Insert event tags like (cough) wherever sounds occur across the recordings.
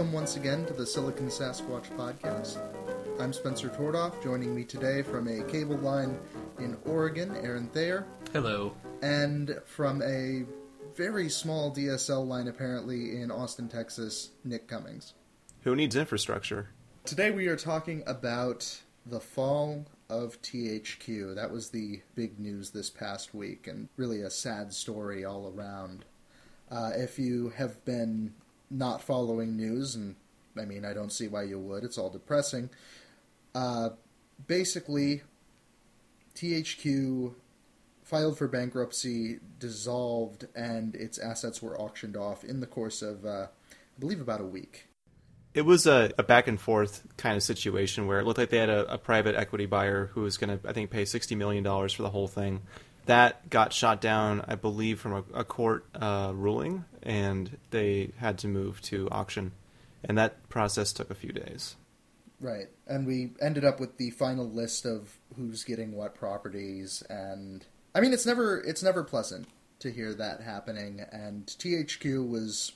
Welcome once again to the Silicon Sasquatch podcast. I'm Spencer Tordoff. Joining me today from a cable line in Oregon, Aaron Thayer, Hello. and from a very small DSL line apparently in Austin, Texas, Nick Cummings. Who needs infrastructure? Today we are talking about the fall of THQ. That was the big news this past week, and really a sad story all around. Uh, if you have been not following news, and I mean, I don't see why you would, it's all depressing. Uh, basically, THQ filed for bankruptcy, dissolved, and its assets were auctioned off in the course of, uh, I believe, about a week. It was a, a back and forth kind of situation where it looked like they had a, a private equity buyer who was going to, I think, pay $60 million for the whole thing. That got shot down, I believe, from a, a court uh, ruling, and they had to move to auction. And that process took a few days. Right. And we ended up with the final list of who's getting what properties and I mean it's never it's never pleasant to hear that happening and THQ was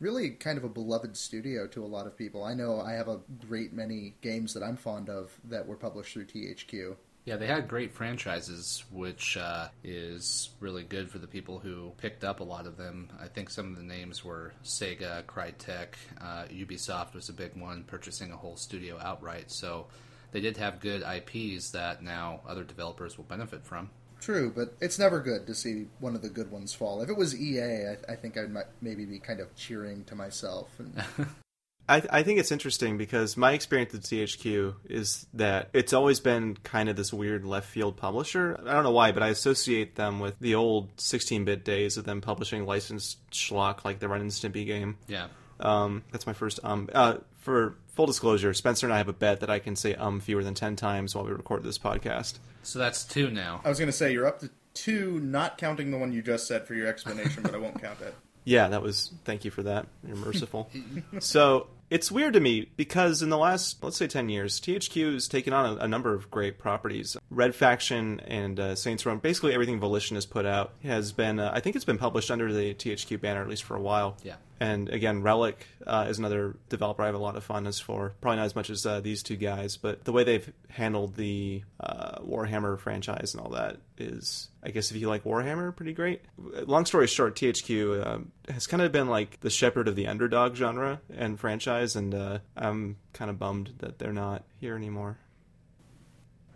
really kind of a beloved studio to a lot of people. I know I have a great many games that I'm fond of that were published through THQ. Yeah, they had great franchises, which uh, is really good for the people who picked up a lot of them. I think some of the names were Sega, Crytek, uh, Ubisoft was a big one, purchasing a whole studio outright. So they did have good IPs that now other developers will benefit from. True, but it's never good to see one of the good ones fall. If it was EA, I, I think I might maybe be kind of cheering to myself. And (laughs) I, I think it's interesting because my experience with THQ is that it's always been kind of this weird left field publisher. I don't know why, but I associate them with the old 16 bit days of them publishing licensed schlock like the Ren and Stimpy game. Yeah. Um, that's my first um. Uh, for full disclosure, Spencer and I have a bet that I can say um fewer than 10 times while we record this podcast. So that's two now. I was going to say you're up to two, not counting the one you just said for your explanation, but I won't count it. (laughs) Yeah, that was. Thank you for that. You're merciful. so it's weird to me because in the last, let's say, ten years, THQ has taken on a, a number of great properties. Red Faction and uh, Saints Row, basically everything Volition has put out has been. Uh, I think it's been published under the THQ banner at least for a while. Yeah. And again, Relic uh, is another developer I have a lot of fondness for. Probably not as much as uh, these two guys, but the way they've handled the uh, Warhammer franchise and all that is, I guess, if you like Warhammer, pretty great. Long story short, THQ um, has kind of been like the shepherd of the underdog genre and franchise, and uh, I'm kind of bummed that they're not here anymore.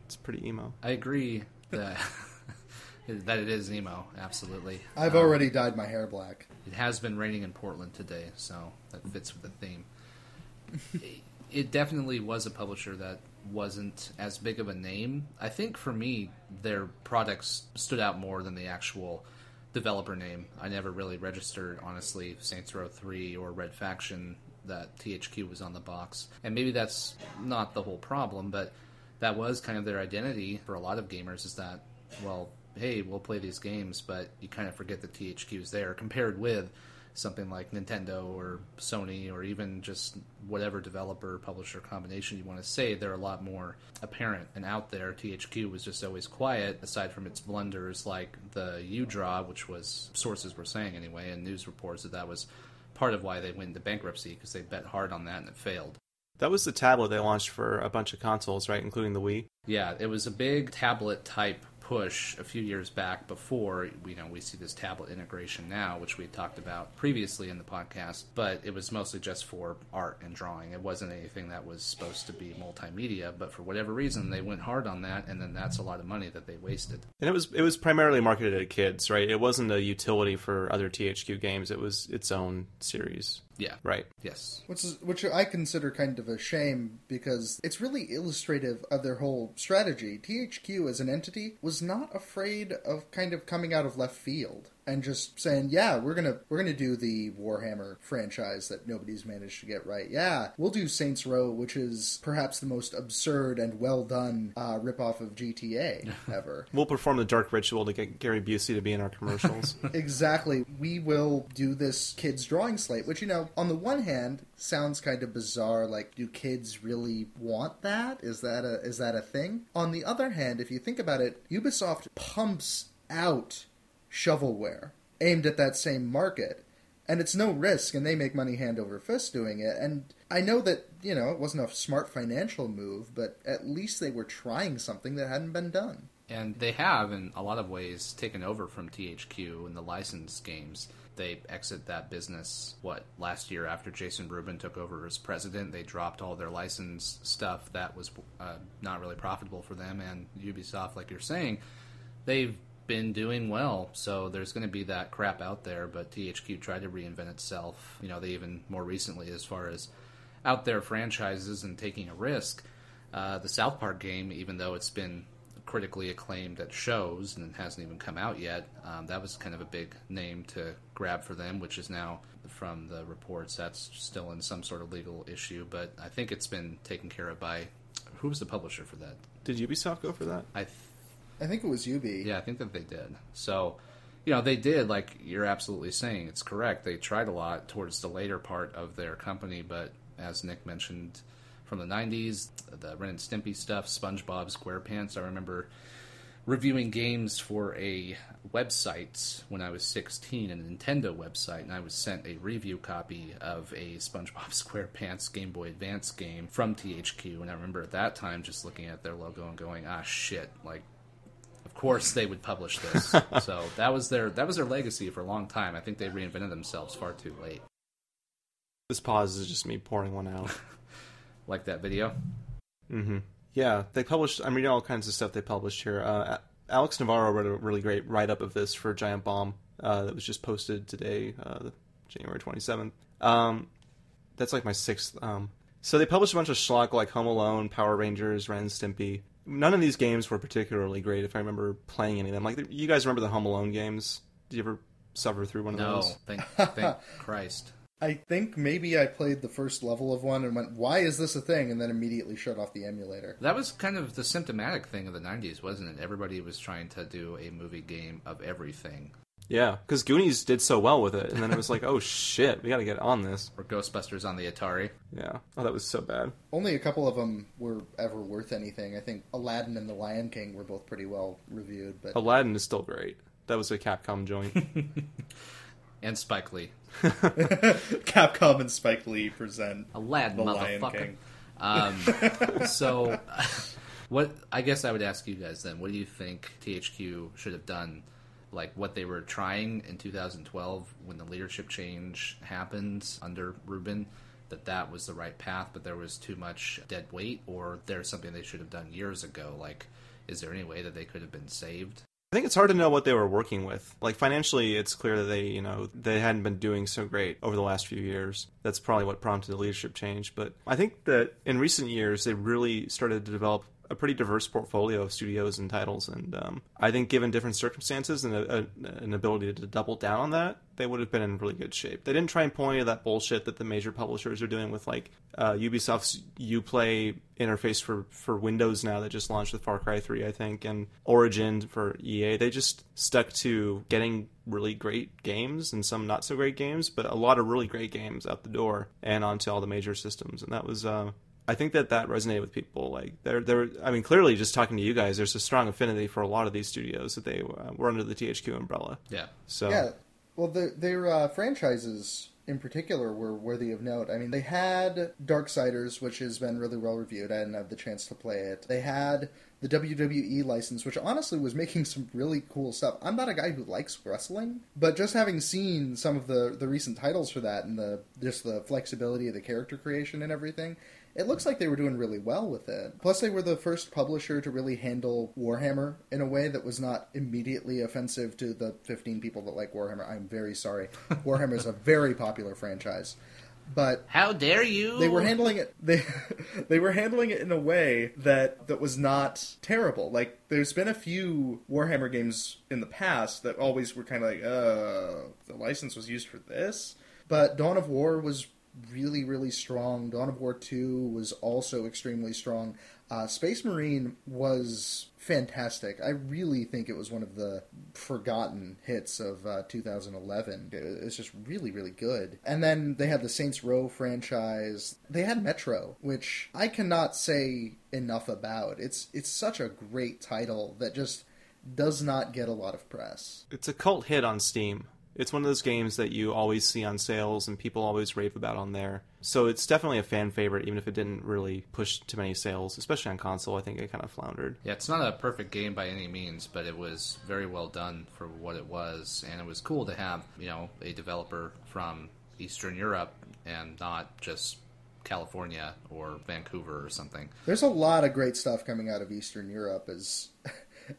It's pretty emo. I agree that (laughs) that it is emo, absolutely. I've Um, already dyed my hair black. It has been raining in Portland today, so that fits with the theme. it definitely was a publisher that wasn't as big of a name. I think for me, their products stood out more than the actual developer name. I never really registered, honestly, Saints Row 3 or Red Faction that THQ was on the box. And maybe that's not the whole problem, but that was kind of their identity for a lot of gamers is that, well, hey, we'll play these games, but you kind of forget that THQ is there compared with something like Nintendo or Sony or even just whatever developer publisher combination you want to say, they're a lot more apparent and out there. THQ was just always quiet, aside from its blunders like the uDraw, which was sources were saying anyway, and news reports that that was part of why they went into bankruptcy because they bet hard on that and it failed. That was the tablet they launched for a bunch of consoles, right, including the Wii. Yeah, it was a big tablet type push a few years back before you know we see this tablet integration now which we talked about previously in the podcast but it was mostly just for art and drawing it wasn't anything that was supposed to be multimedia but for whatever reason they went hard on that and then that's a lot of money that they wasted And it was it was primarily marketed at kids, right? It wasn't a utility for other THQ games. It was its own series, yeah right? yes Which is which I consider kind of a shame because it's really illustrative of their whole strategy. THQ as an entity was not afraid of kind of coming out of left field and just saying, "Yeah, we're gonna we're gonna do the Warhammer franchise that nobody's managed to get right. Yeah, we'll do Saints Row, which is perhaps the most absurd and well done uh, ripoff of GTA (laughs) ever. We'll perform the dark ritual to get Gary Busey to be in our commercials. (laughs) Exactly. We will do this kids drawing slate, which you know, on the one hand, sounds kind of bizarre. Like, do kids really want that? Is that a is that a thing? On the other hand, if you think about it, Ubisoft pumps out shovelware aimed at that same market. and it's no risk, and they make money hand over fist doing it. And I know that you know it wasn't a smart financial move, but at least they were trying something that hadn't been done. And they have, in a lot of ways, taken over from THQ in the licensed games. They exit that business, what, last year after Jason Rubin took over as president. They dropped all their licensed stuff that was uh, not really profitable for them. And Ubisoft, like you're saying, they've been doing well. So there's going to be that crap out there. But THQ tried to reinvent itself. You know, they even more recently, as far as out there franchises and taking a risk. Uh, the South Park game, even though it's been critically acclaimed at shows and it hasn't even come out yet. Um, that was kind of a big name to grab for them, which is now, from the reports, that's still in some sort of legal issue. But I think it's been taken care of by who was the publisher for that? Did Ubisoft go for that? I, th- I think it was Ubi. yeah, I think that they did. So, you know, they did. Like you're absolutely saying, it's correct. They tried a lot towards the later part of their company, but as Nick mentioned from the 90s, the Ren and Stimpy stuff, SpongeBob SquarePants. I remember reviewing games for a website when I was 16, a Nintendo website, and I was sent a review copy of a SpongeBob (laughs) SquarePants Game Boy Advance game from THQ. And I remember at that time just looking at their logo and going, ah, shit, like, of course they would publish this. (laughs) so that was their that was their legacy for a long time. I think they reinvented themselves far too late. This pause is just me pouring one out. (laughs) Like that video. Mm-hmm. Yeah, they published. I'm reading all kinds of stuff they published here. Uh, Alex Navarro wrote a really great write up of this for Giant Bomb uh, that was just posted today, uh, January 27th. Um, that's like my sixth. Um, so they published a bunch of schlock like Home Alone, Power Rangers, Ren and Stimpy. None of these games were particularly great. If I remember playing any of them, like you guys remember the Home Alone games? Did you ever suffer through one of No, those? thank (laughs) thank Christ. I think maybe I played the first level of one and went, "Why is this a thing?" and then immediately shut off the emulator. That was kind of the symptomatic thing of the 90s, wasn't it? Everybody was trying to do a movie game of everything. Yeah, because Goonies did so well with it, and then it was like, (laughs) oh shit, we got to get on this. Or Ghostbusters on the Atari. Yeah. Oh, that was so bad. Only a couple of them were ever worth anything. I think Aladdin and The Lion King were both pretty well reviewed, but Aladdin is still great. That was a Capcom joint. (laughs) And Spike Lee. (laughs) Capcom and Spike Lee present Aladdin, The Lion motherfucker. King. Um, so, what I guess I would ask you guys then, what do you think THQ should have done? Like what they were trying in 2012 when the leadership change happened under Rubin, that that was the right path, but there was too much dead weight, or there's something they should have done years ago. Like, is there any way that they could have been saved? I think it's hard to know what they were working with. Like financially, it's clear that they, you know, they hadn't been doing so great over the last few years. That's probably what prompted the leadership change. But I think that in recent years, they really started to develop a pretty diverse portfolio of studios and titles. And um, I think, given different circumstances and a, a, an ability to double down on that, they would have been in really good shape. They didn't try and pull any of that bullshit that the major publishers are doing with like uh, Ubisoft's UPlay interface for, for Windows now that just launched with Far Cry 3, I think, and Origin for EA. They just stuck to getting really great games and some not so great games, but a lot of really great games out the door and onto all the major systems. And that was. Uh, I think that that resonated with people. Like there, there. I mean, clearly, just talking to you guys, there's a strong affinity for a lot of these studios that they uh, were under the THQ umbrella. Yeah. So yeah. Well, the, their uh, franchises in particular were worthy of note. I mean, they had Darksiders, which has been really well reviewed. I didn't have the chance to play it. They had the WWE license, which honestly was making some really cool stuff. I'm not a guy who likes wrestling, but just having seen some of the the recent titles for that and the just the flexibility of the character creation and everything, it looks like they were doing really well with it. Plus, they were the first publisher to really handle Warhammer in a way that was not immediately offensive to the 15 people that like Warhammer. I'm very sorry. (laughs) Warhammer is a very popular franchise. But How dare you? they were handling it they (laughs) they were handling it in a way that that was not terrible. Like there's been a few Warhammer games in the past that always were kind of like, uh, the license was used for this. But Dawn of War was really really strong. Dawn of War 2 was also extremely strong. Uh, Space Marine was fantastic. I really think it was one of the forgotten hits of uh, 2011. It's just really, really good. And then they had the Saints Row franchise. They had Metro, which I cannot say enough about. It's it's such a great title that just does not get a lot of press. it's a cult hit on Steam. It's one of those games that you always see on sales and people always rave about on there. So it's definitely a fan favorite, even if it didn't really push too many sales, especially on console. I think it kind of floundered. Yeah, it's not a perfect game by any means, but it was very well done for what it was, and it was cool to have you know a developer from Eastern Europe and not just California or Vancouver or something. There's a lot of great stuff coming out of Eastern Europe as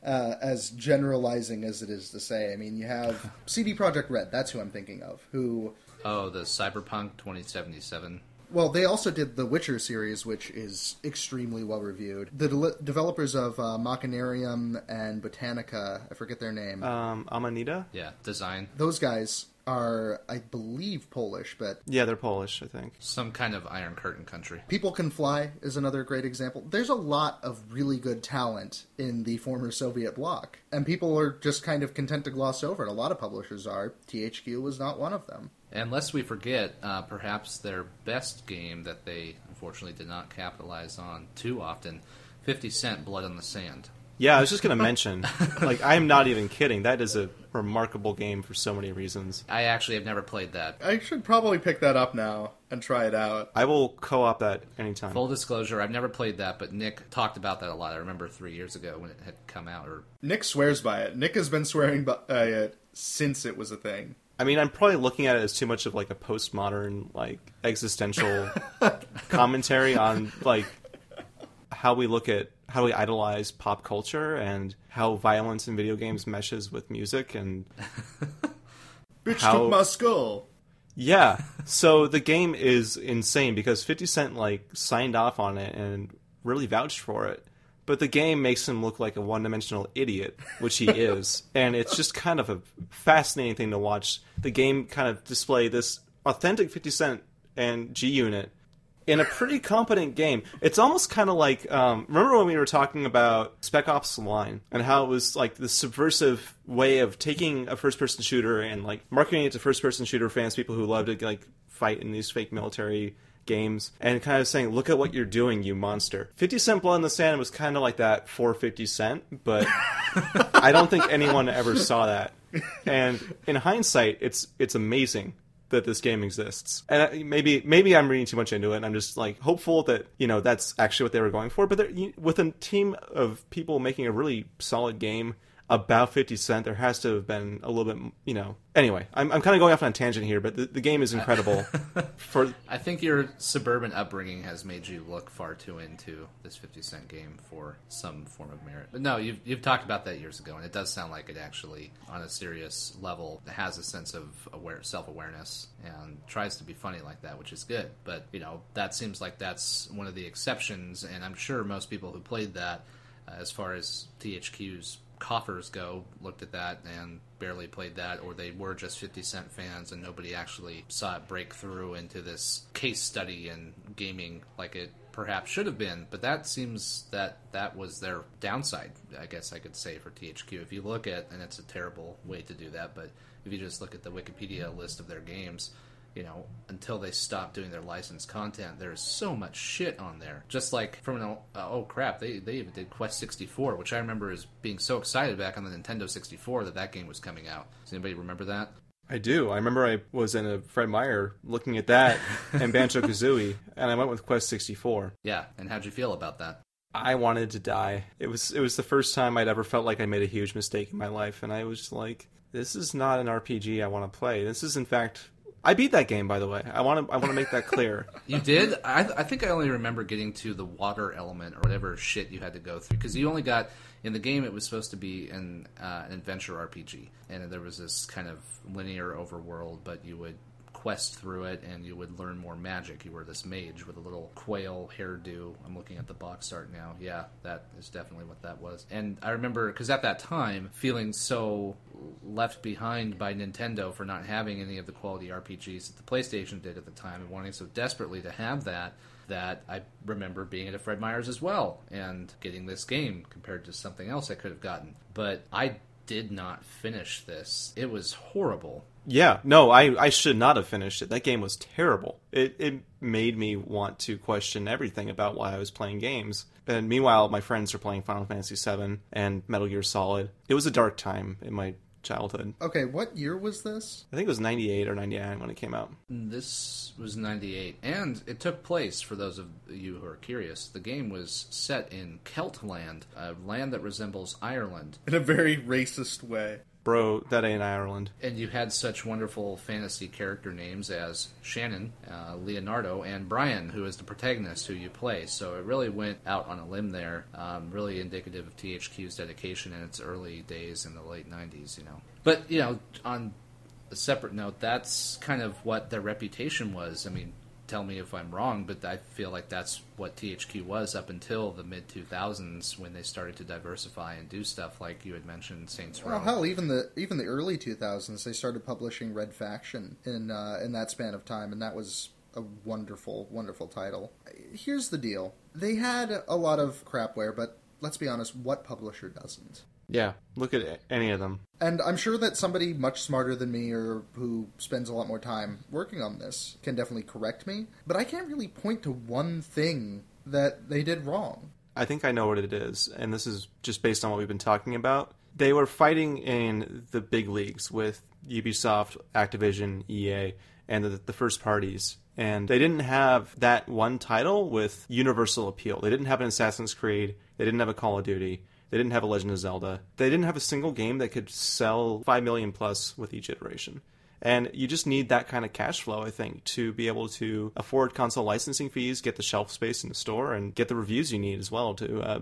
uh, as generalizing as it is to say. I mean, you have (laughs) CD Projekt Red. That's who I'm thinking of. Who Oh, the Cyberpunk 2077. well, they also did the Witcher series, which is extremely well reviewed. The de- developers of uh, Machinarium and Botanica, I forget their name. Um, Amanita? Yeah, design. Those guys are, I believe, Polish, but Yeah, they're Polish, I think. Some kind of Iron Curtain country. People Can Fly is another great example. There's a lot of really good talent in the former Soviet bloc, and people are just kind of content to gloss over it. A lot of publishers are. THQ was not one of them. And lest we forget, uh, perhaps their best game that they unfortunately did not capitalize on too often 50 Cent Blood on the Sand. Yeah, I was just going to mention, (laughs) like, I'm not even kidding. That is a remarkable game for so many reasons. I actually have never played that. I should probably pick that up now and try it out. I will co-op that anytime. Full disclosure, I've never played that, but Nick talked about that a lot. I remember three years ago when it had come out, or Nick swears by it. Nick has been swearing by it since it was a thing. I mean, I'm probably looking at it as too much of like a postmodern, like existential (laughs) commentary on like how we look at how we idolize pop culture and how violence in video games meshes with music and (laughs) Bitch How- took my skull. yeah. So the game is insane because 50 Cent like signed off on it and really vouched for it. But the game makes him look like a one-dimensional idiot, which he (laughs) is, and it's just kind of a fascinating thing to watch. The game kind of display this authentic 50 Cent and G Unit in a pretty competent game. It's almost kind of like um, remember when we were talking about Spec Ops: The Line and how it was like the subversive way of taking a first-person shooter and like marketing it to first-person shooter fans, people who love to like fight in these fake military games, and kind of saying, "Look at what you're doing, you monster." Fifty Cent Blood in the Sand was kind of like that for Fifty Cent, but (laughs) I don't think anyone ever saw that. And in hindsight, it's it's amazing that this game exists. And maybe maybe I'm reading too much into it. And I'm just like hopeful that you know that's actually what they were going for. But with a team of people making a really solid game about 50 Cent, there has to have been a little bit, you know. Anyway, I'm, I'm kind of going off on a tangent here, but the, the game is incredible. (laughs) for I think your suburban upbringing has made you look far too into this 50 Cent game for some form of merit. But no, you've, you've talked about that years ago, and it does sound like it actually, on a serious level, has a sense of aware, self awareness and tries to be funny like that, which is good. But, you know, that seems like that's one of the exceptions, and I'm sure most people who played that, uh, as far as THQ's coffers go, looked at that and barely played that, or they were just 50 Cent fans and nobody actually saw it break through into this case study in gaming like it perhaps should have been. But that seems that that was their downside, I guess I could say, for THQ. If you look at, and it's a terrible way to do that, but if you just look at the Wikipedia list of their games, you know, until they stop doing their licensed content, there's so much shit on there. Just like from an uh, oh crap, they they even did Quest 64, which I remember as being so excited back on the Nintendo 64 that that game was coming out. Does anybody remember that? I do. I remember I was in a Fred Meyer looking at that (laughs) and Banjo Kazooie, and I went with Quest 64. Yeah, and how'd you feel about that? I wanted to die. It was it was the first time I'd ever felt like I made a huge mistake in my life, and I was like, "This is not an RPG I want to play. This is, in fact, I beat that game. By the way, I want to I want to make that clear. (laughs) You did? I, I think I only remember getting to the water element or whatever shit you had to go through because you only got in the game. It was supposed to be an uh, an adventure RPG, and there was this kind of linear overworld, but you would quest through it and you would learn more magic. You were this mage with a little quail hairdo. I'm looking at the box art now. Yeah, that is definitely what that was. And I remember because at that time feeling so left behind by Nintendo for not having any of the quality RPGs that the PlayStation did at the time and wanting so desperately to have that that I remember being at a Fred Meyer's as well and getting this game compared to something else I could have gotten. But I did not finish this. It was horrible. Yeah, no, I I should not have finished it. That game was terrible. It it made me want to question everything about why I was playing games. And meanwhile, my friends are playing Final Fantasy VII and Metal Gear Solid. It was a dark time in my childhood. Okay, what year was this? I think it was 98 or 99 when it came out. This was 98, and it took place, for those of you who are curious, the game was set in Celtland, a land that resembles Ireland. In a very racist way. Bro, that ain't Ireland. And you had such wonderful fantasy character names as Shannon, uh, Leonardo, and Brian, who is the protagonist who you play. So it really went out on a limb there, um, really indicative of THQ's dedication in its early days in the late 90s, you know. But, you know, on a separate note, that's kind of what their reputation was. I mean, tell me if I'm wrong, but I feel like that's what THQ was up until the mid 2000s when they started to diversify and do stuff like you had mentioned Saints Row. Well, hell, even the even the early 2000s, they started publishing Red Faction in uh, in that span of time, and that was a wonderful, wonderful title. Here's the deal: they had a lot of crapware, but let's be honest, what publisher doesn't? Yeah, look at any of them. And I'm sure that somebody much smarter than me or who spends a lot more time working on this can definitely correct me, but I can't really point to one thing that they did wrong. I think I know what it is, and this is just based on what we've been talking about. They were fighting in the big leagues with Ubisoft, Activision, EA, and the, the first parties. And they didn't have that one title with universal appeal. They didn't have an Assassin's Creed. They didn't have a Call of Duty. They didn't have a Legend of Zelda. They didn't have a single game that could sell 5 million plus with each iteration. And you just need that kind of cash flow, I think, to be able to afford console licensing fees, get the shelf space in the store, and get the reviews you need as well to uh,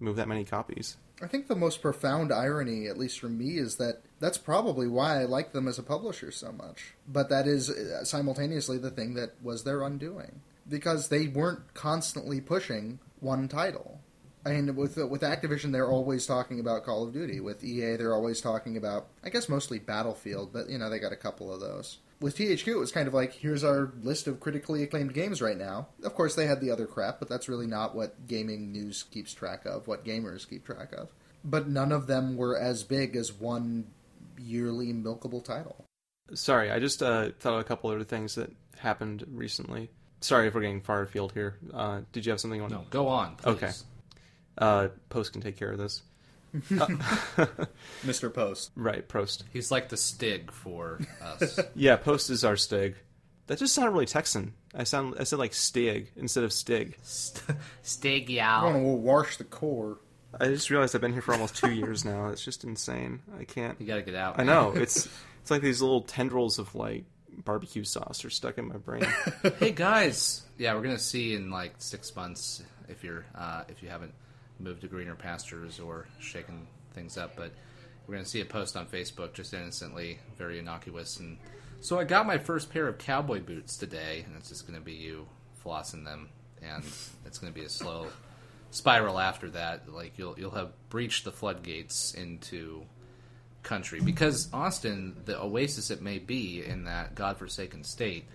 move that many copies. I think the most profound irony, at least for me, is that that's probably why I like them as a publisher so much. But that is uh, simultaneously the thing that was their undoing. Because they weren't constantly pushing one title. And with with Activision, they're always talking about Call of Duty. With EA, they're always talking about, I guess, mostly Battlefield, but you know they got a couple of those. With THQ, it was kind of like, here's our list of critically acclaimed games right now. Of course, they had the other crap, but that's really not what gaming news keeps track of, what gamers keep track of. But none of them were as big as one yearly milkable title. Sorry, I just uh, thought of a couple other things that happened recently. Sorry if we're getting far afield here. Uh, did you have something you want? No, go on. Please. Okay. Uh, Post can take care of this. (laughs) Mr. Post. Right, Post. He's like the Stig for us. (laughs) Yeah, Post is our Stig. That just sounded really Texan. I sound I said like Stig instead of Stig. Stig yeah. I Yao. want to wash the core. I just realized I've been here for almost two years now. It's just insane. I can't. You gotta get out. I know it's (laughs) it's like these little tendrils of like barbecue sauce are stuck in my brain. hey guys, yeah, we're gonna see in like six months if you're uh, if you haven't moved to greener pastures or shaking things up, but we're gonna see a post on Facebook just innocently, very innocuous, and so I got my first pair of cowboy boots today, and it's just gonna be you flossing them, and it's gonna be a slow spiral after that. Like you'll you'll have breached the floodgates into country because Austin, the oasis it may be in that godforsaken state.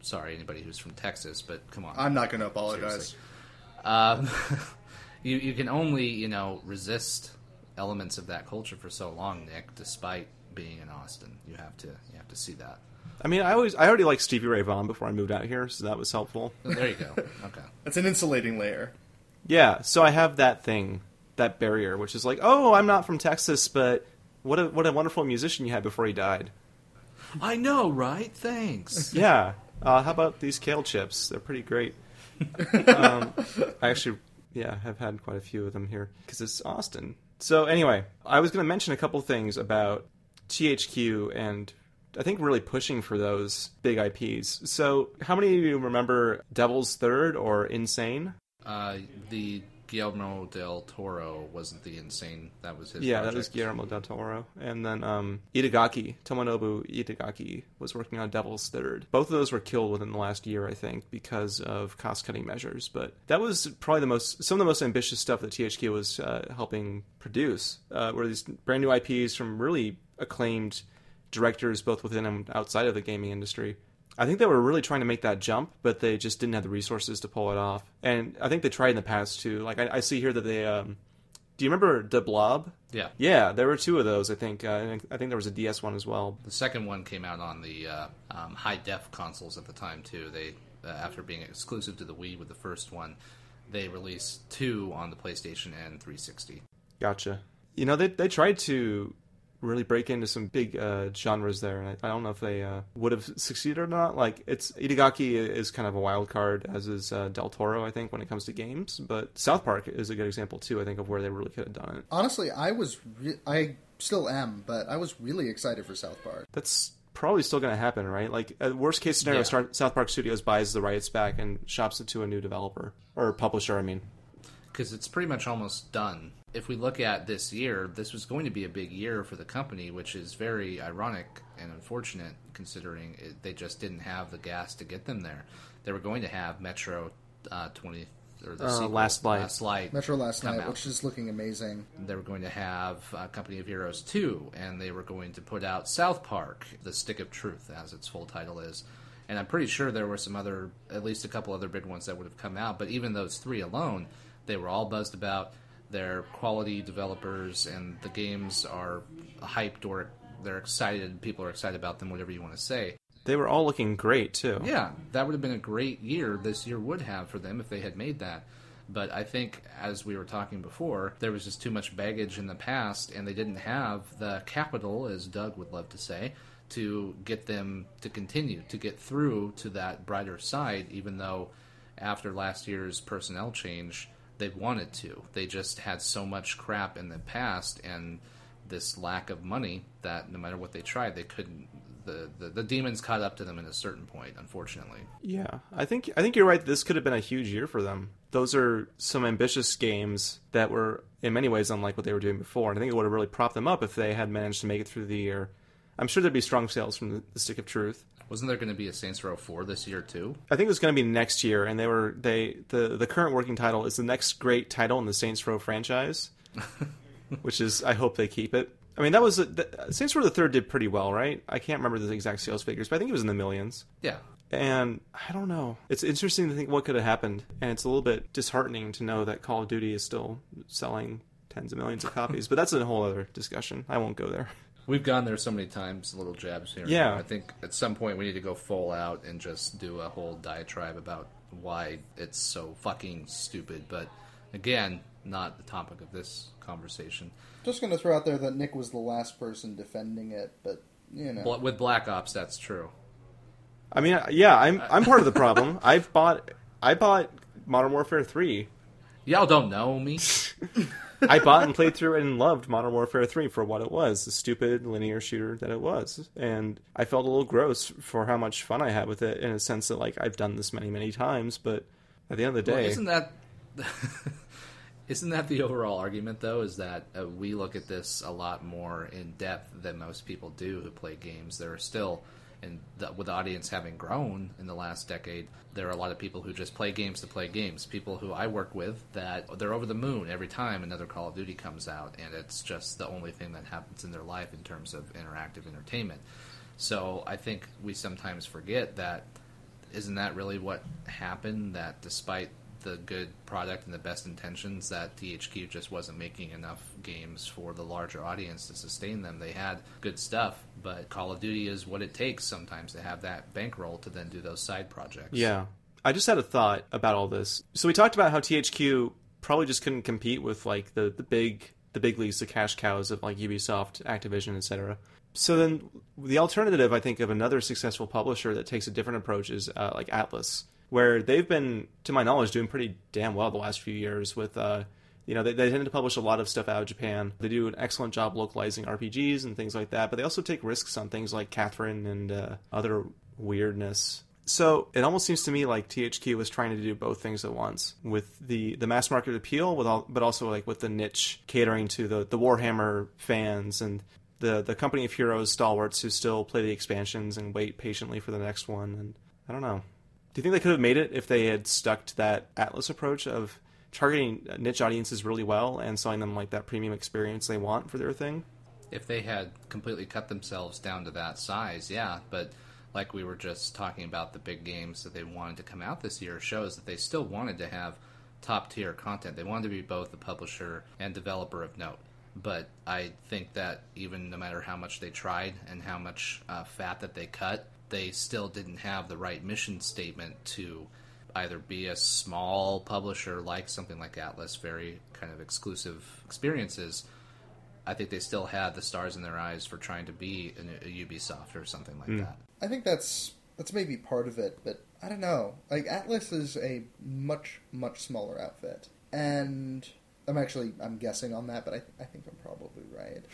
Sorry, anybody who's from Texas, but come on. I'm not going to apologize. Um, (laughs) you you can only you know resist elements of that culture for so long, Nick. Despite being in Austin, you have to you have to see that. I mean, I always I already liked Stevie Ray Vaughan before I moved out here, so that was helpful. Oh, there you go. (laughs) Okay. It's an insulating layer. Yeah, so I have that thing, that barrier, which is like, oh, I'm not from Texas, but what a what a wonderful musician you had before he died. I know, right? Thanks. (laughs) Yeah. Uh, how about these kale chips? They're pretty great. (laughs) um, I actually, yeah, I've had quite a few of them here because it's Austin. So anyway, I was going to mention a couple things about THQ and I think really pushing for those big IPs. So how many of you remember Devil's Third or Insane? Uh, the Guillermo del Toro wasn't the insane. That was his. yeah, project. that was Guillermo del Toro. And then um, Itagaki, Tomonobu Itagaki, was working on Devil's Third. Both of those were killed within the last year, I think, because of cost-cutting measures. But that was probably the most, some of the most ambitious stuff that THQ was uh, helping produce. Uh, were these brand new IPs from really acclaimed directors, both within and outside of the gaming industry. I think they were really trying to make that jump, but they just didn't have the resources to pull it off. And I think they tried in the past too. Like I, I see here that they. Um, do you remember The Blob? Yeah. Yeah, there were two of those. I think. Uh, I think there was a DS one as well. The second one came out on the uh, um, high def consoles at the time too. They, uh, after being exclusive to the Wii with the first one, they released two on the PlayStation and 360. Gotcha. You know, they they tried to really break into some big uh, genres there, and I, I don't know if they uh, would have succeeded or not. Like, it's Itagaki is kind of a wild card, as is uh, Del Toro, I think, when it comes to games. But South Park is a good example too. I think of where they really could have done it. Honestly, I was re- I still am, but I was really excited for South Park. That's probably still going to happen, right? Like, worst case scenario, Yeah. start, South Park Studios buys the rights back and shops it to a new developer or publisher. I mean, because it's pretty much almost done. If we look at this year, this was going to be a big year for the company, which is very ironic and unfortunate considering it, they just didn't have the gas to get them there. They were going to have Metro uh, 20 or the Uh, sequel, Last Light. Last Light Metro Last come Night, out. which is looking amazing. They were going to have uh, Company of Heroes 2, and they were going to put out South Park, The Stick of Truth, as its full title is. And I'm pretty sure there were some other, at least a couple other big ones that would have come out, but even those three alone, they were all buzzed about. They're quality developers, and the games are hyped or they're excited. People are excited about them, whatever you want to say. they were all looking great too. Yeah, that would have been a great year. This year would have for them if they had made that. But I think, as we were talking before, there was just too much baggage in the past, and they didn't have the capital, as Doug would love to say, to get them to continue to get through to that brighter side. Even though, after last year's personnel change, they wanted to. They just had so much crap in the past and this lack of money that no matter what they tried, they couldn't. The, the, the demons caught up to them at a certain point, unfortunately. Yeah, I think I think you're right. This could have been a huge year for them. Those are some ambitious games that were, in many ways, unlike what they were doing before. And I think it would have really propped them up if they had managed to make it through the year. I'm sure there'd be strong sales from the, Stick of Truth. Wasn't there going to be a Saints Row 4 this year, too? I think it was going to be next year, and they were they the the current working title is the next great title in the Saints Row franchise, (laughs) which is I hope they keep it. I mean, that was the, Saints Row the Third did pretty well, right? I can't remember the exact sales figures, but I think it was in the millions. Yeah. And I don't know. It's interesting to think what could have happened, and it's a little bit disheartening to know that Call of Duty is still selling tens of millions of copies. but that's a whole other discussion. I won't go there. We've gone there so many times, little jabs here. Yeah. I think at some point we need to go full out and just do a whole diatribe about why it's so fucking stupid. But again, not the topic of this conversation. Just going to throw out there that Nick was the last person defending it, but you know, With Black Ops, that's true. I mean, yeah, I'm I'm part of the problem. (laughs) I've bought I bought Modern Warfare three. Y'all don't know me. (laughs) I bought and played through and loved Modern Warfare 3 for what it was, the stupid linear shooter that it was. And I felt a little gross for how much fun I had with it in a sense that like I've done this many, many times, but at the end of the Well, day, isn't that (laughs) isn't that the overall argument though? Is that uh, we look at this a lot more in depth than most people do who play games. There are still, and the, with the audience having grown in the last decade, there are a lot of people who just play games to play games. People who I work with that they're over the moon every time another Call of Duty comes out, and it's just the only thing that happens in their life in terms of interactive entertainment. So I think we sometimes forget that isn't that really what happened? That despite the good product and the best intentions, that THQ just wasn't making enough games for the larger audience to sustain them. They had good stuff, but Call of Duty is what it takes sometimes to have that bankroll to then do those side projects. Yeah. I just had a thought about all this. So we talked about how THQ probably just couldn't compete with like the, the big the big leagues, the cash cows of like Ubisoft, Activision, etc. So then the alternative, I think, of another successful publisher that takes a different approach is uh, like Atlus, where they've been, to my knowledge, doing pretty damn well the last few years with. Uh, you know, they, they tend to publish a lot of stuff out of Japan. They do an excellent job localizing RPGs and things like that, but they also take risks on things like Catherine and uh, other weirdness. So it almost seems to me like THQ was trying to do both things at once, with the, the mass market appeal, with all, but also like with the niche catering to the, the Warhammer fans and the the company of heroes stalwarts who still play the expansions and wait patiently for the next one. And I don't know. Do you think they could have made it if they had stuck to that Atlus approach of targeting niche audiences really well and selling them like that premium experience they want for their thing? If they had completely cut themselves down to that size, yeah, but like we were just talking about the big games that they wanted to come out this year shows that they still wanted to have top tier content. They wanted to be both a publisher and developer of note. But I think that even no matter how much they tried and how much uh, fat that they cut, they still didn't have the right mission statement to either be a small publisher like something like Atlus, very kind of exclusive experiences, I think they still had the stars in their eyes for trying to be a, a Ubisoft or something like hmm. that. I think that's that's maybe part of it, but I don't know. Like Atlus is a much much smaller outfit, and I'm actually I'm guessing on that, but I I think I'm probably right.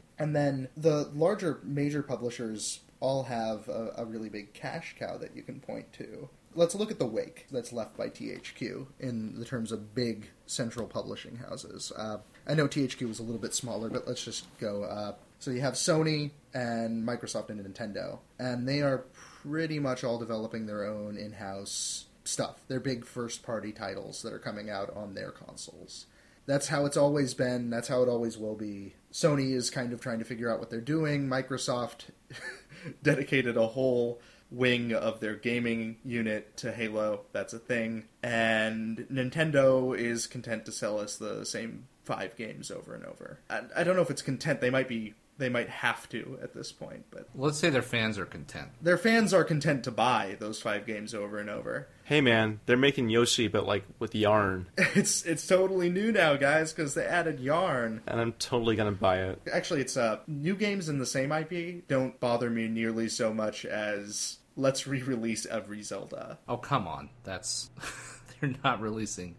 (laughs) and then the larger major publishers all have a, a really big cash cow that you can point to. Let's look at the wake that's left by THQ in the terms of big central publishing houses. Uh, I know THQ was a little bit smaller, but let's just go. Uh, so you have Sony and Microsoft and Nintendo, and they are pretty much all developing their own in-house stuff. Their big first-party titles that are coming out on their consoles. That's how it's always been. That's how it always will be. Sony is kind of trying to figure out what they're doing. Microsoft (laughs) (laughs) dedicated a whole wing of their gaming unit to Halo. That's a thing. And Nintendo is content to sell us the same five games over and over. I, I don't know if it's content. They might be. They might have to at this point, but Let's say their fans are content. their fans are content to buy those five games over and over. Hey man, they're making Yoshi, but like with yarn, (laughs) It's it's totally new now, guys, because they added yarn. and I'm totally gonna buy it. Actually, it's uh, new games in the same IP don't bother me nearly so much as let's re-release every Zelda. Oh come on, that's (laughs) they're not releasing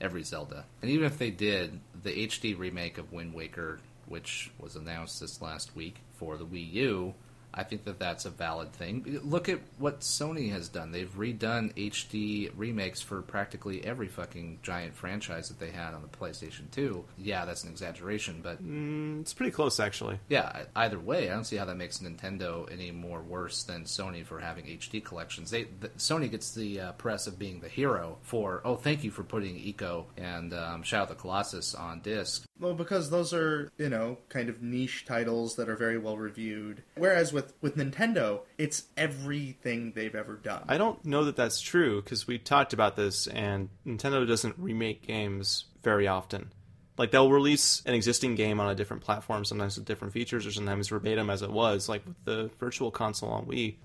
every Zelda. And even if they did, the HD remake of Wind Waker, which was announced this last week for the Wii U, I think that that's a valid thing. Look at what Sony has done. They've redone HD remakes for practically every fucking giant franchise that they had on the PlayStation 2. Yeah, that's an exaggeration, but Mm, it's pretty close actually. yeah, either way, I don't see how that makes Nintendo any more worse than Sony for having HD collections. They the, Sony gets the uh, press of being the hero for oh, thank you for putting Ico and um, Shadow of the Colossus on disc. Well, because those are you know kind of niche titles that are very well reviewed. Whereas with with Nintendo, it's everything they've ever done. I don't know that that's true because we talked about this, and Nintendo doesn't remake games very often. Like they'll release an existing game on a different platform, sometimes with different features, or sometimes verbatim as it was, like with the Virtual Console on Wii.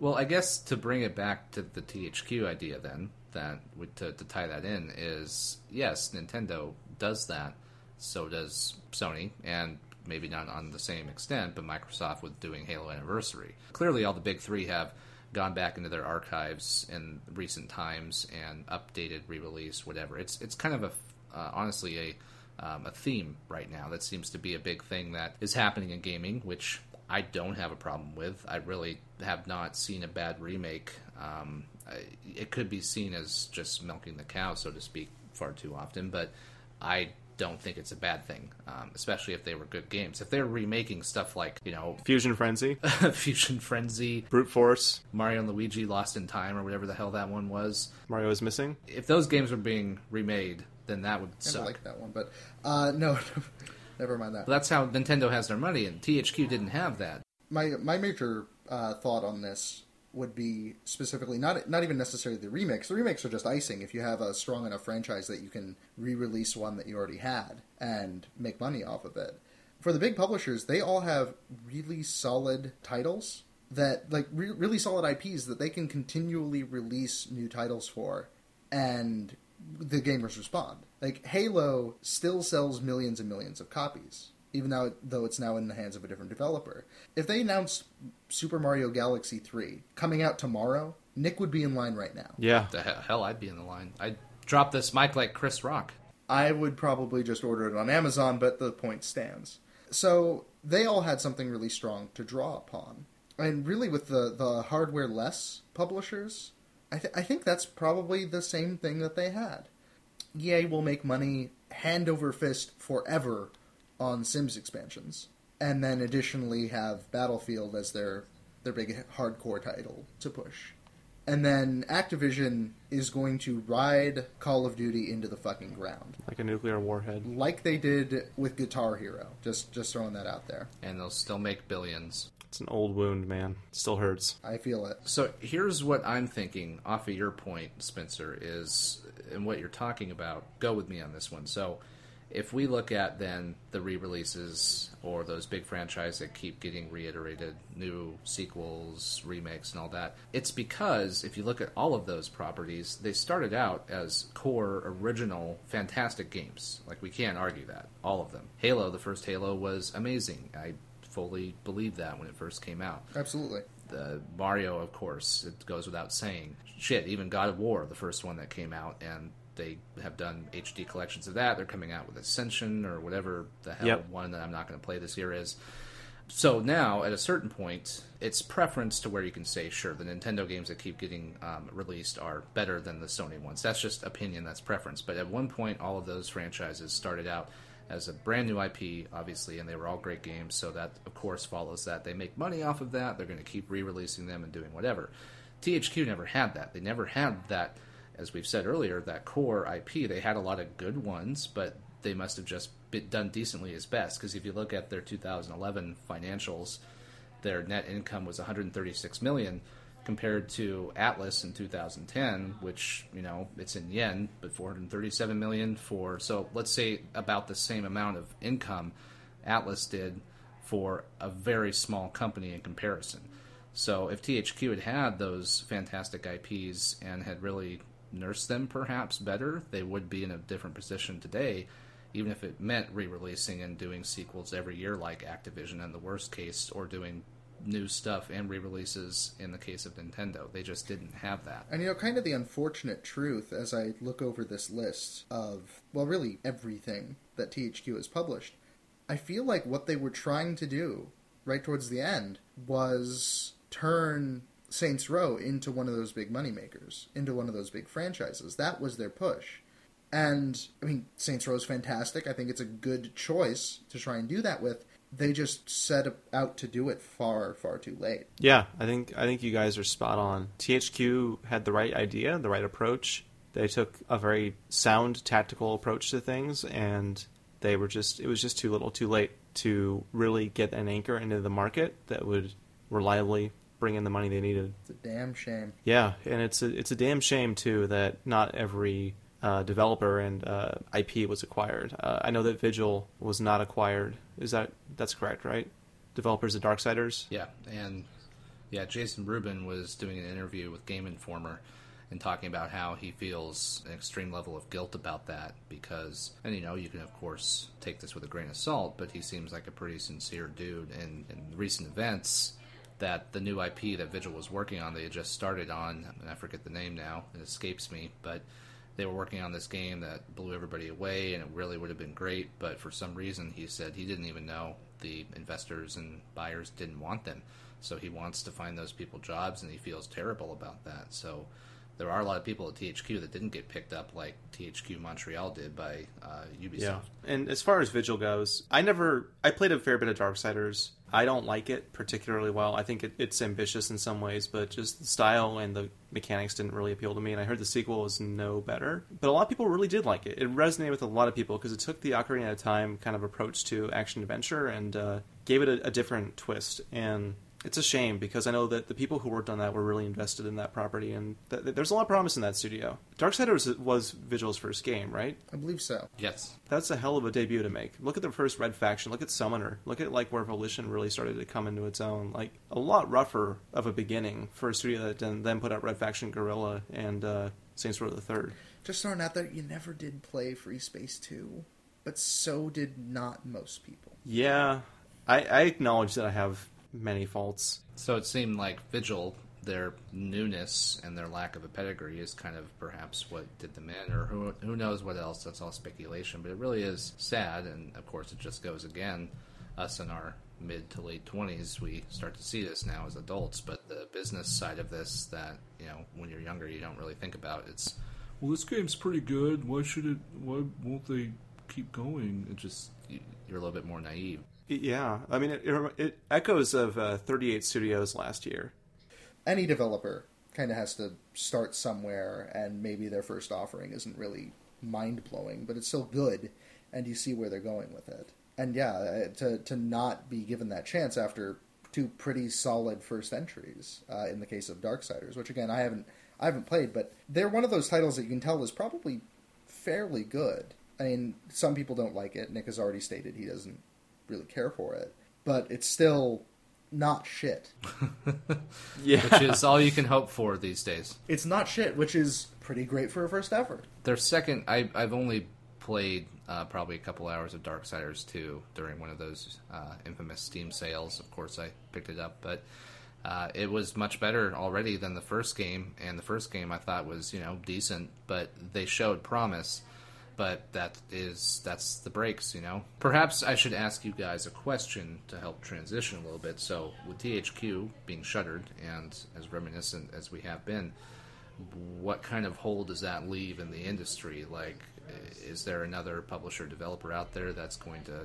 Well, I guess to bring it back to the THQ idea, then that to, to tie that in is yes, Nintendo does that. So does Sony, and maybe not on the same extent, but Microsoft with doing Halo Anniversary. Clearly, all the big three have gone back into their archives in recent times and updated, re-released, whatever. It's it's kind of a uh, honestly a um, a theme right now that seems to be a big thing that is happening in gaming, which I don't have a problem with. I really have not seen a bad remake. Um, it could be seen as just milking the cow, so to speak, far too often, but I don't think it's a bad thing, um, especially if they were good games. If they're remaking stuff like, you know, (laughs) Fusion Frenzy, Fusion Frenzy, Brute Force, Mario and Luigi Lost in Time, or whatever the hell that one was, Mario is missing. if those games were being remade, then that would I suck. like that one, but uh, (laughs) no, never mind that. But that's how Nintendo has their money, and THQ didn't have that. my my major uh, thought on this would be specifically not not even necessarily the remakes. The remakes are just icing if you have a strong enough franchise that you can re-release one that you already had and make money off of it. For the big publishers, they all have really solid titles that like re- really solid IPs that they can continually release new titles for and the gamers respond. Like Halo still sells millions and millions of copies, even though though it's now in the hands of a different developer. If they announced Super Mario Galaxy 3 coming out tomorrow, Nick would be in line right now. Yeah, The he- hell, I'd be in the line. I'd drop this mic like Chris Rock. I would probably just order it on Amazon, but the point stands. So they all had something really strong to draw upon. And really, with the, the hardware less publishers, I, th- I think that's probably the same thing that they had. EA will make money hand over fist forever on Sims expansions, and then additionally have Battlefield as their their big hardcore title to push. And then Activision is going to ride Call of Duty into the fucking ground, like a nuclear warhead. like they did with Guitar Hero. Just just throwing that out there. and they'll still make billions. It's an old wound, man. Still hurts. I feel it. So here's what I'm thinking off of your point, Spencer, is and what you're talking about. Go with me on this one. So if we look at then the re-releases or those big franchises that keep getting reiterated, new sequels, remakes, and all that, it's because if you look at all of those properties, they started out as core, original, fantastic games. Like we can't argue that all of them. Halo, the first Halo, was amazing. I fully believed that when it first came out. Absolutely. The Mario, of course, it goes without saying. Shit, even God of War, the first one that came out, and they have done HD collections of that. They're coming out with Ascension or whatever the hell Yep. one that I'm not going to play this year is. So now, at a certain point, it's preference to where you can say, sure, the Nintendo games that keep getting um, released are better than the Sony ones. That's just opinion, that's preference. But at one point, all of those franchises started out as a brand new IP, obviously, and they were all great games. So that, of course, follows that. They make money off of that. They're going to keep re releasing them and doing whatever. THQ never had that. They never had that, as we've said earlier, that core IP. They had a lot of good ones, but they must have just been done decently as best. Because if you look at their 2011 financials, their net income was 136 million compared to Atlus in 2010, which you know it's in yen, but 437 million for. So let's say about the same amount of income Atlus did for a very small company in comparison. So if THQ had had those fantastic IPs and had really nursed them perhaps better, they would be in a different position today, even if it meant re releasing and doing sequels every year like Activision in the worst case, or doing new stuff and re releases in the case of Nintendo. They just didn't have that. And you know, kind of the unfortunate truth as I look over this list of, well, really everything that THQ has published, I feel like what they were trying to do right towards the end was turn Saints Row into one of those big moneymakers, into one of those big franchises. That was their push. And, I mean, Saints Row is fantastic. I think it's a good choice to try and do that with. They just set out to do it far, far too late. Yeah, I think I think you guys are spot on. THQ had the right idea, the right approach. They took a very sound tactical approach to things, and they were just it was just too little, too late to really get an anchor into the market that would reliably bring in the money they needed. It's a damn shame. Yeah, and it's a it's a damn shame too that not every uh, developer and uh, IP was acquired. Uh, I know that Vigil was not acquired. Is that that's correct, right? Developers of Darksiders. Yeah, and yeah, Jason Rubin was doing an interview with Game Informer and talking about how he feels an extreme level of guilt about that because, and you know, you can of course take this with a grain of salt, but he seems like a pretty sincere dude. And in recent events, that the new IP that Vigil was working on, they had just started on, and I forget the name now, it escapes me, but they were working on this game that blew everybody away and it really would have been great, but for some reason he said he didn't even know the investors and buyers didn't want them. So he wants to find those people jobs and he feels terrible about that. So there are a lot of people at THQ that didn't get picked up like THQ Montreal did by uh, Ubisoft. Yeah. And as far as Vigil goes, I never I played a fair bit of Darksiders. I don't like it particularly well. I think it, it's ambitious in some ways, but just the style and the mechanics didn't really appeal to me. And I heard the sequel was no better. But a lot of people really did like it. It resonated with a lot of people because it took the Ocarina of Time kind of approach to action adventure and uh, gave it a, a different twist. And it's a shame because I know that the people who worked on that were really invested in that property, and th- th- there's a lot of promise in that studio. Darksiders was Vigil's first game, right? I believe so. Yes. That's a hell of a debut to make. Look at the first Red Faction. Look at Summoner. Look at like where Volition really started to come into its own. Like a lot rougher of a beginning for a studio that then, then put out Red Faction, Guerrilla, and uh, Saints Row the Third. Just throwing out there, you never did play FreeSpace 2, but so did not most people. Yeah, I, I acknowledge that I have many faults. So it seemed like Vigil, their newness and their lack of a pedigree is kind of perhaps what did them in, or who, who knows what else. That's all speculation, but it really is sad. And of course, it just goes again. Us in our mid to late 20s, we start to see this now as adults, but the business side of this that, you know, when you're younger, you don't really think about. It's, well, this game's pretty good. Why should it, why won't they keep going? It just, you- you're a little bit more naive. Yeah, I mean, it, it, echoes of uh, 38 Studios last year. Any developer kind of has to start somewhere, and maybe their first offering isn't really mind blowing, but it's still good, and you see where they're going with it. And yeah, uh, to to not be given that chance after two pretty solid first entries uh, in the case of Darksiders, which again I haven't I haven't played, but they're one of those titles that you can tell is probably fairly good. I mean, some people don't like it. Nick has already stated he doesn't really care for it, but it's still not shit. (laughs) Yeah. which is all you can hope for these days. It's not shit, which is pretty great for a first effort. Their second, I, I've only played uh, probably a couple hours of Darksiders 2 during one of those uh, infamous Steam sales. Of course, I picked it up, but uh, it was much better already than the first game. And the first game I thought was, you know, decent, but they showed promise. But that is that's the breaks, you know. Perhaps I should ask you guys a question to help transition a little bit. So, with THQ being shuttered and as reminiscent as we have been, what kind of hole does that leave in the industry? Like, is there another publisher developer out there that's going to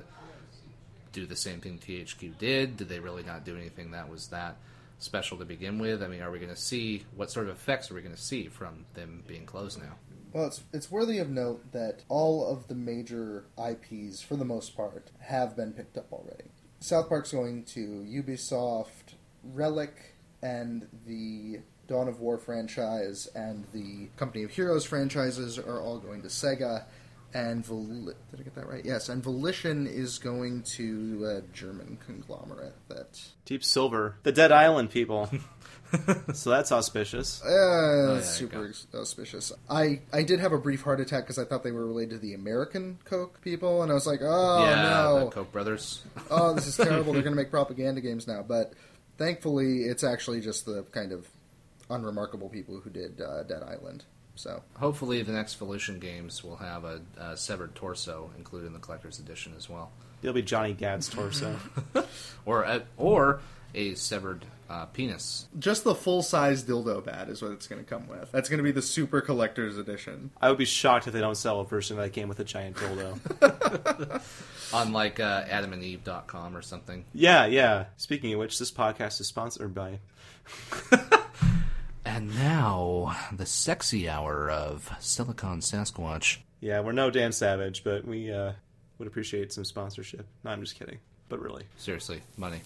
do the same thing THQ did? Did they really not do anything that was that special to begin with? I mean, are we going to see what sort of effects are we going to see from them being closed now? Well, it's it's worthy of note that all of the major IPs, for the most part, have been picked up already. South Park's going to Ubisoft, Relic, and the Dawn of War franchise, and the Company of Heroes franchises are all going to Sega. And did I get that right? Yes, and Volition is going to a German conglomerate that Deep Silver, the Dead Island people. (laughs) (laughs) so that's auspicious. Uh, Oh, yeah, super auspicious. I, I did have a brief heart attack because I thought they were related to the American Koch people, and I was like, oh yeah, no, the Koch brothers. (laughs) oh this is terrible. They're (laughs) going to make propaganda games now. But thankfully, it's actually just the kind of unremarkable people who did uh, Dead Island. So Hopefully, the next Volition games will have a, a severed torso included in the collector's edition as well, It'll be Johnny Gat's torso. or a, or a severed uh, penis. just the full size dildo bat is what it's going to come with. That's going to be the super collector's edition. I would be shocked if they don't sell a version of that game with a giant dildo. (laughs) on like uh, adamandeve.com or something. yeah, yeah. Speaking of which, this podcast is sponsored by. (laughs) And now, the sexy hour of Silicon Sasquatch. Yeah, we're no Dan Savage, but we uh, would appreciate some sponsorship. No, I'm just kidding. But really. Seriously, money.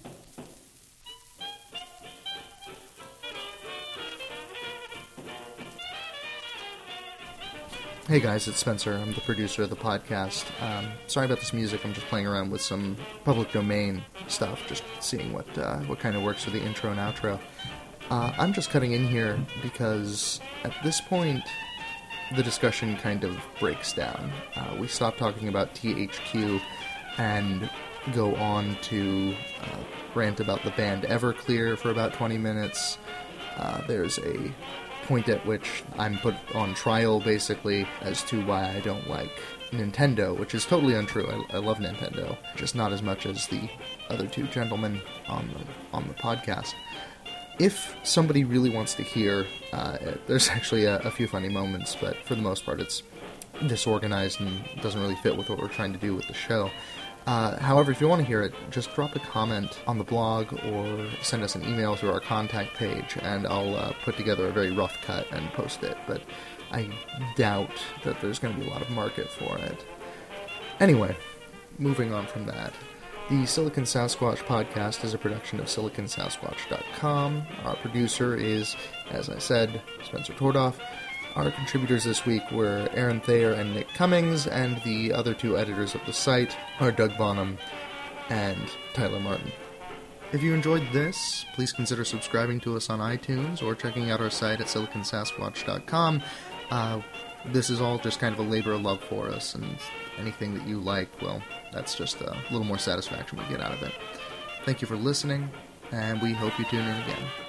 Hey guys, it's Spencer. I'm the producer of the podcast. Um, sorry about this music. I'm just playing around with some public domain stuff, just seeing what uh, what kind of works for the intro and outro. Uh, I'm just cutting in here because at this point, the discussion kind of breaks down. Uh, we stop talking about THQ and go on to uh, rant about the band Everclear for about 20 minutes. Uh, there's a point at which I'm put on trial, basically, as to why I don't like Nintendo, which is totally untrue. I, I love Nintendo, just not as much as the other two gentlemen on the on the podcast. If somebody really wants to hear, uh, (laughs) there's actually a, a few funny moments, but for the most part, it's disorganized and doesn't really fit with what we're trying to do with the show. Uh, however, if you want to hear it, just drop a comment on the blog or send us an email through our contact page, and I'll uh, put together a very rough cut and post it. But I doubt that there's going to be a lot of market for it. Anyway, moving on from that. The Silicon Sasquatch podcast is a production of siliconsasquatch.com. Our producer is, as I said, Spencer Tordoff. Our contributors this week were Aaron Thayer and Nick Cummings, and the other two editors of the site are Doug Bonham and Tyler Martin. If you enjoyed this, please consider subscribing to us on iTunes or checking out our site at siliconsasquatch.com. Uh, this is all just kind of a labor of love for us, and anything that you like, well, that's just a little more satisfaction we get out of it. Thank you for listening, and we hope you tune in again.